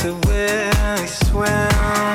to where I swim.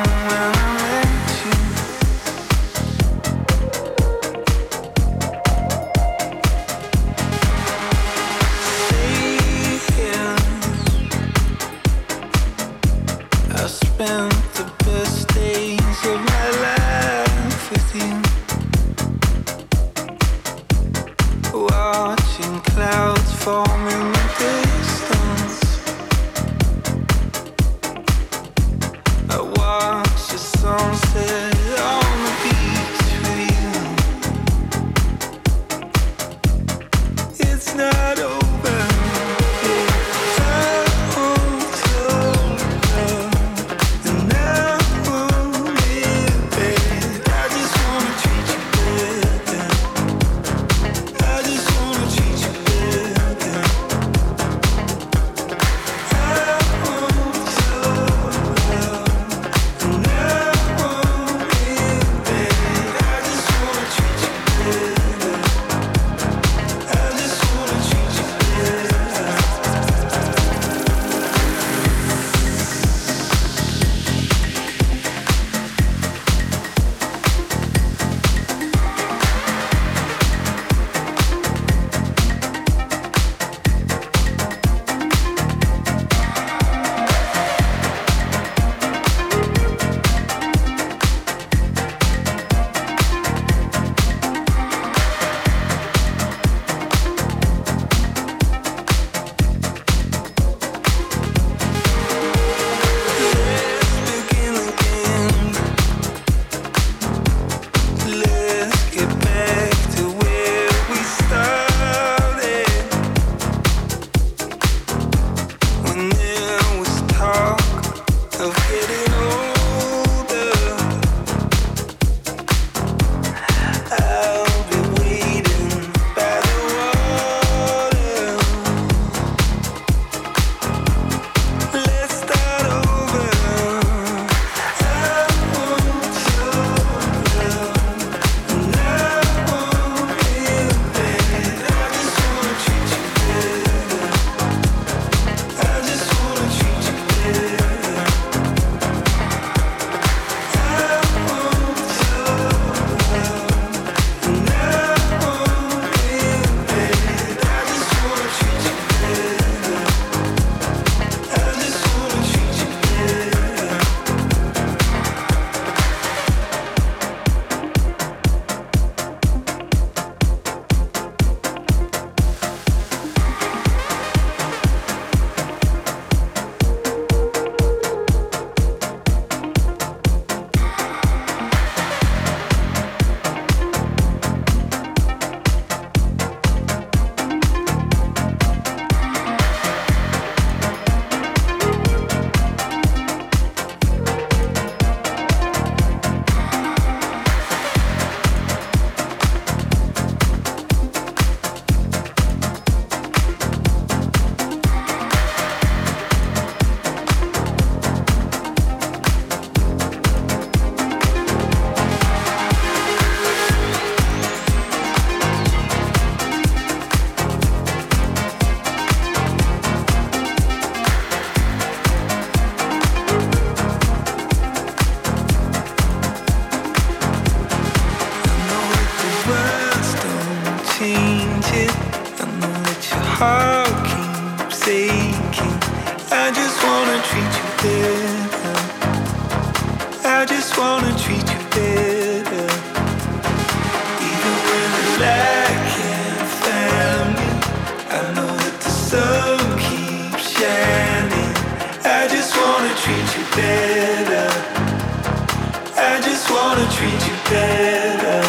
wanna treat you better.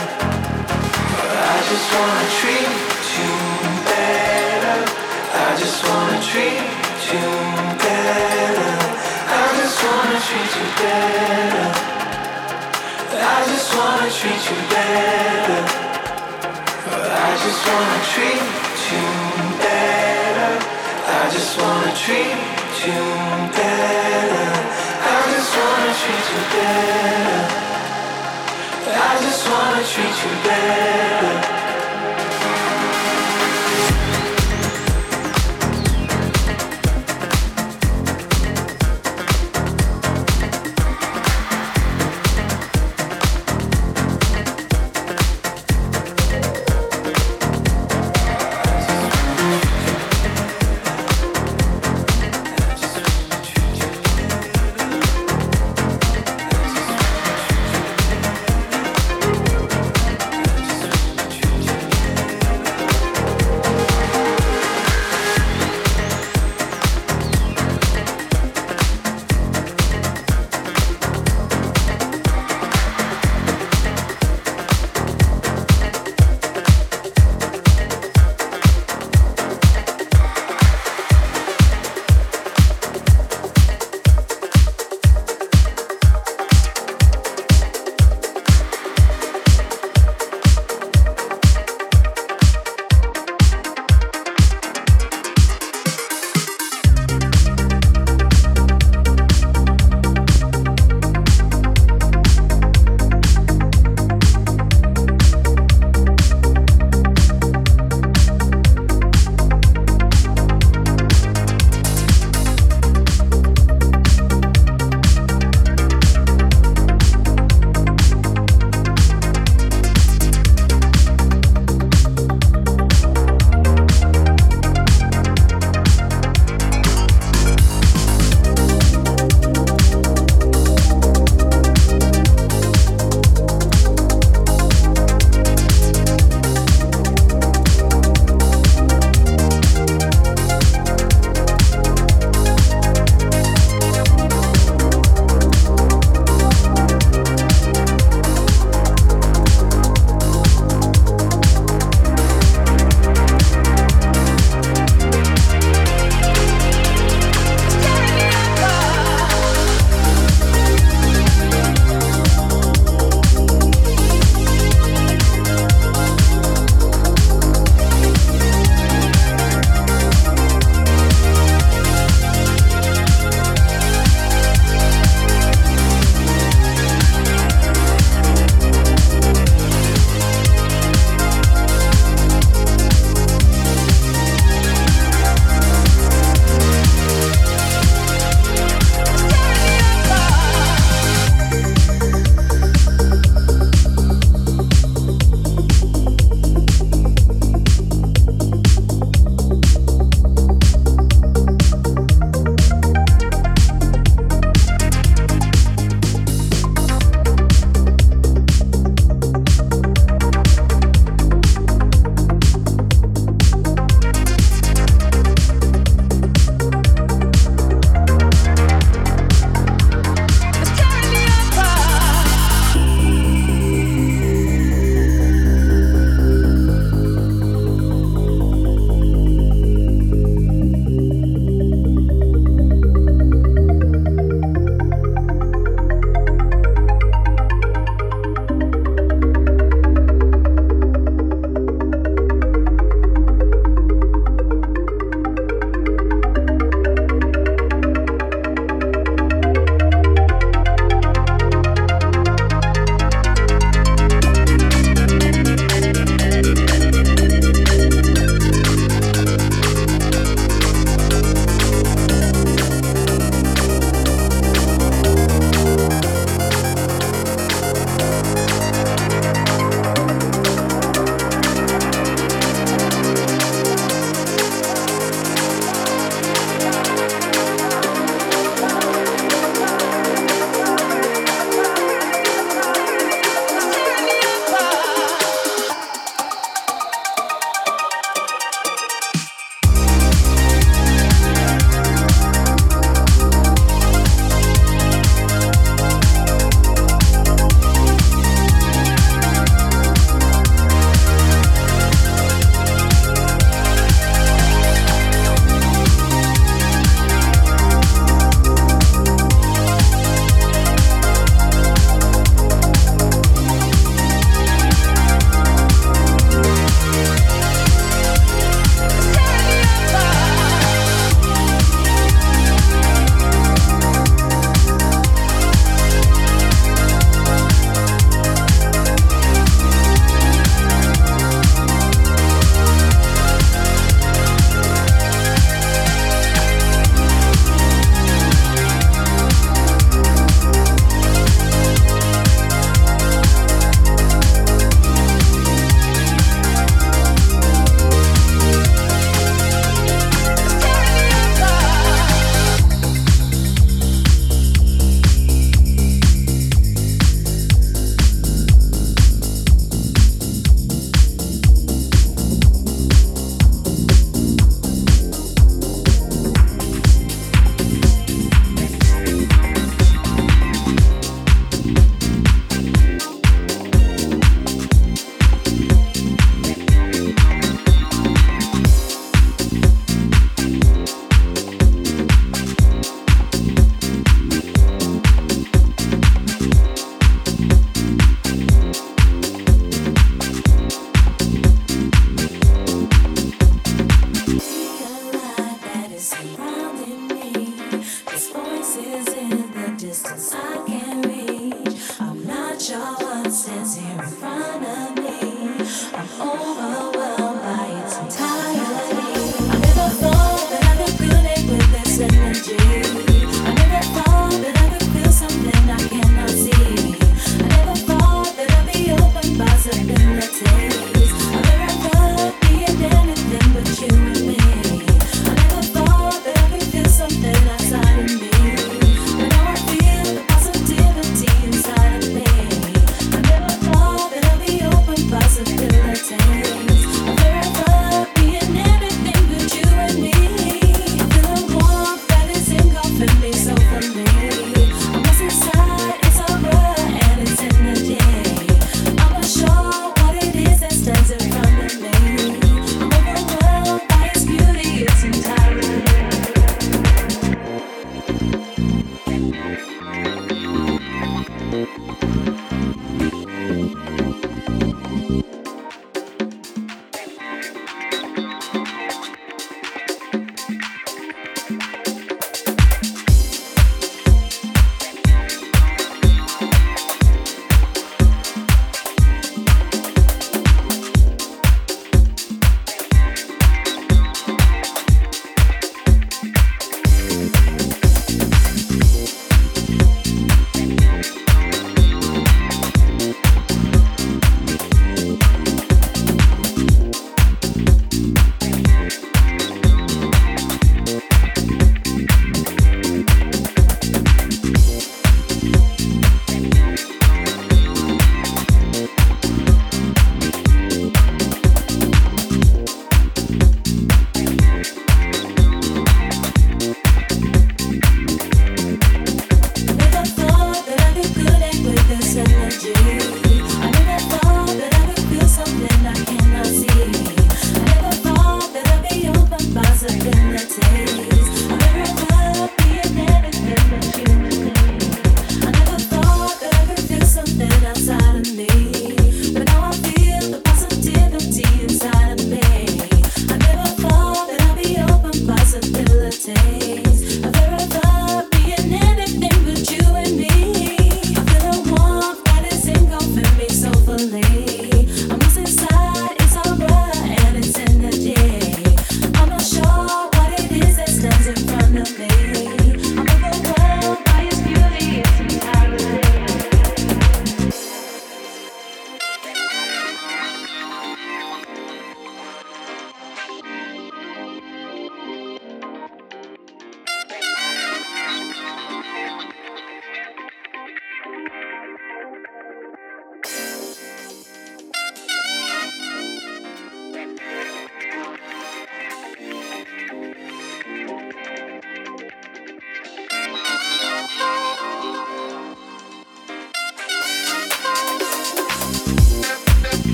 I just wanna treat you better. I just wanna treat you better. I just wanna treat you better. I just wanna treat you better. I just wanna treat you better. I just wanna treat you better. I just wanna treat you better. I just wanna treat you better.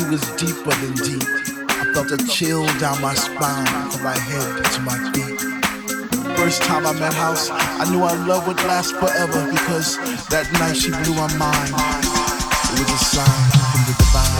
She was deeper than deep. I felt a chill down my spine from my head to my feet. First time I met House, I knew our love would last forever because that night she blew my mind. It was a sign from the divine.